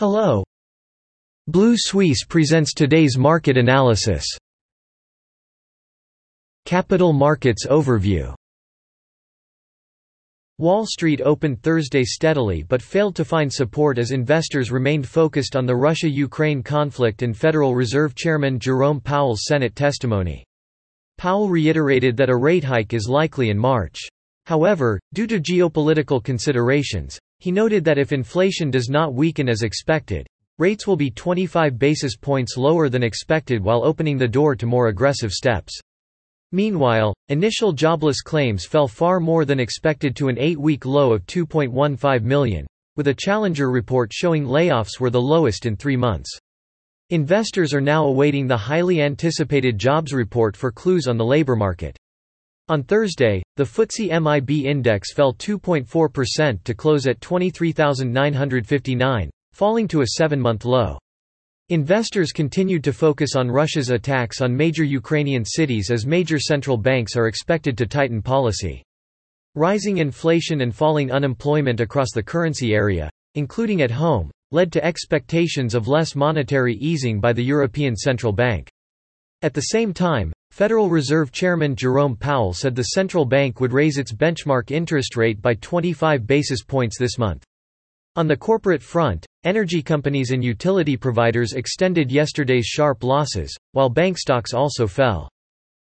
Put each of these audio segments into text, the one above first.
Hello. Blue Suisse presents today's market analysis. Capital Markets Overview Wall Street opened Thursday steadily but failed to find support as investors remained focused on the Russia-Ukraine conflict and Federal Reserve Chairman Jerome Powell's Senate testimony. Powell reiterated that a rate hike is likely in March. However, due to geopolitical considerations, he noted that if inflation does not weaken as expected, rates will be 25 basis points lower than expected while opening the door to more aggressive steps. Meanwhile, initial jobless claims fell far more than expected to an eight-week low of 2.15 million, with a Challenger report showing layoffs were the lowest in three months. Investors are now awaiting the highly anticipated jobs report for clues on the labor market. On Thursday, the FTSE MIB index fell 2.4% to close at 23,959, falling to a seven-month low. Investors continued to focus on Russia's attacks on major Ukrainian cities as major central banks are expected to tighten policy. Rising inflation and falling unemployment across the currency area, including at home, led to expectations of less monetary easing by the European Central Bank. At the same time, Federal Reserve Chairman Jerome Powell said the central bank would raise its benchmark interest rate by 25 basis points this month. On the corporate front, energy companies and utility providers extended yesterday's sharp losses, while bank stocks also fell.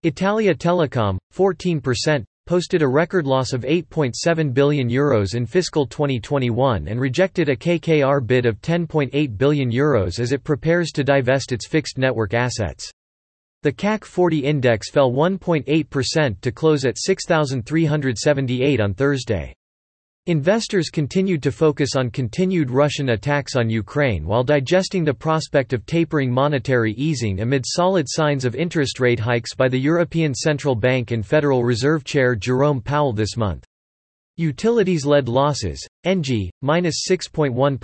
Italia Telecom, 14%, posted a record loss of €8.7 billion Euros in fiscal 2021 and rejected a KKR bid of €10.8 billion Euros as it prepares to divest its fixed network assets. The CAC 40 index fell 1.8% to close at 6,378 on Thursday. Investors continued to focus on continued Russian attacks on Ukraine while digesting the prospect of tapering monetary easing amid solid signs of interest rate hikes by the European Central Bank and Federal Reserve Chair Jerome Powell this month. Utilities led losses, ENGIE, minus 6.1,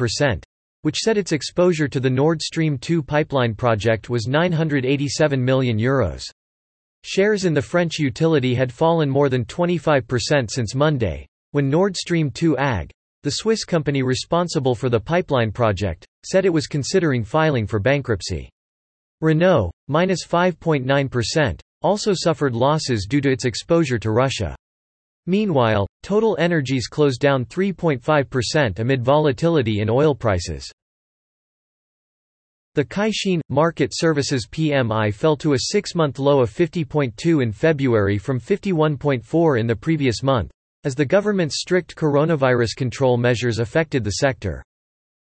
which said its exposure to the Nord Stream 2 pipeline project was €987 million. Euros. Shares in the French utility had fallen more than 25% since Monday, when Nord Stream 2 AG, the Swiss company responsible for the pipeline project, said it was considering filing for bankruptcy. Renault, minus 5.9%, also suffered losses due to its exposure to Russia. Meanwhile, Total Energies closed down 3.5% amid volatility in oil prices. The Caixin Market Services PMI fell to a six-month low of 50.2 in February from 51.4 in the previous month, as the government's strict coronavirus control measures affected the sector.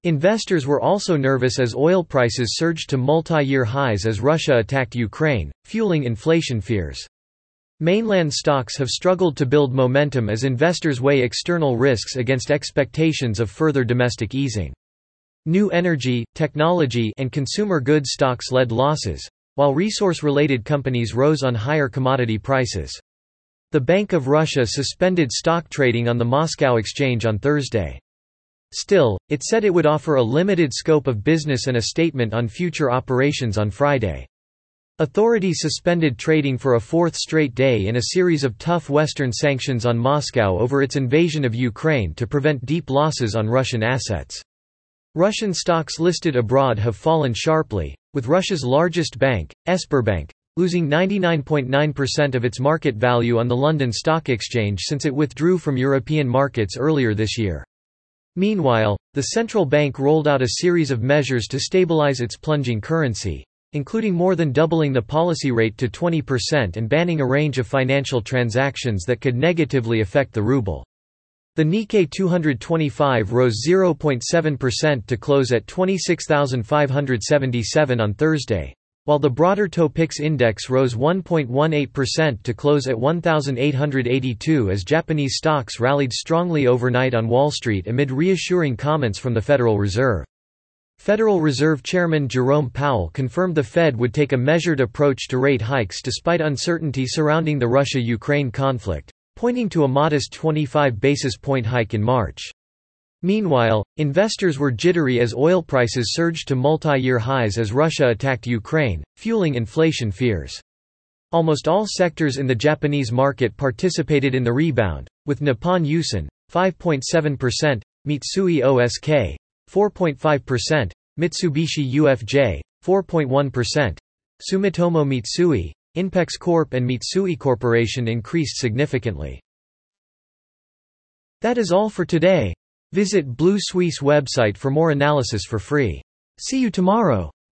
Investors were also nervous as oil prices surged to multi-year highs as Russia attacked Ukraine, fueling inflation fears. Mainland stocks have struggled to build momentum as investors weigh external risks against expectations of further domestic easing. New energy, technology and consumer goods stocks led losses, while resource-related companies rose on higher commodity prices. The Bank of Russia suspended stock trading on the Moscow exchange on Thursday. Still, it said it would offer a limited scope of business and a statement on future operations on Friday. Authorities suspended trading for a fourth straight day in a series of tough Western sanctions on Moscow over its invasion of Ukraine to prevent deep losses on Russian assets. Russian stocks listed abroad have fallen sharply, with Russia's largest bank, Sberbank, losing 99.9% of its market value on the London Stock Exchange since it withdrew from European markets earlier this year. Meanwhile, the central bank rolled out a series of measures to stabilize its plunging currency, including more than doubling the policy rate to 20% and banning a range of financial transactions that could negatively affect the ruble. The Nikkei 225 rose 0.7% to close at 26,577 on Thursday, while the broader Topix index rose 1.18% to close at 1,882 as Japanese stocks rallied strongly overnight on Wall Street amid reassuring comments from the Federal Reserve. Federal Reserve Chairman Jerome Powell confirmed the Fed would take a measured approach to rate hikes despite uncertainty surrounding the Russia-Ukraine conflict, pointing to a modest 25 basis point hike in March. Meanwhile, investors were jittery as oil prices surged to multi-year highs as Russia attacked Ukraine, fueling inflation fears. Almost all sectors in the Japanese market participated in the rebound, with Nippon Yusen, 5.7%, Mitsui OSK, 4.5%, Mitsubishi UFJ, 4.1%, Sumitomo Mitsui, Inpex Corp and Mitsui Corporation increased significantly. That is all for today. Visit Blue Suisse website for more analysis for free. See you tomorrow.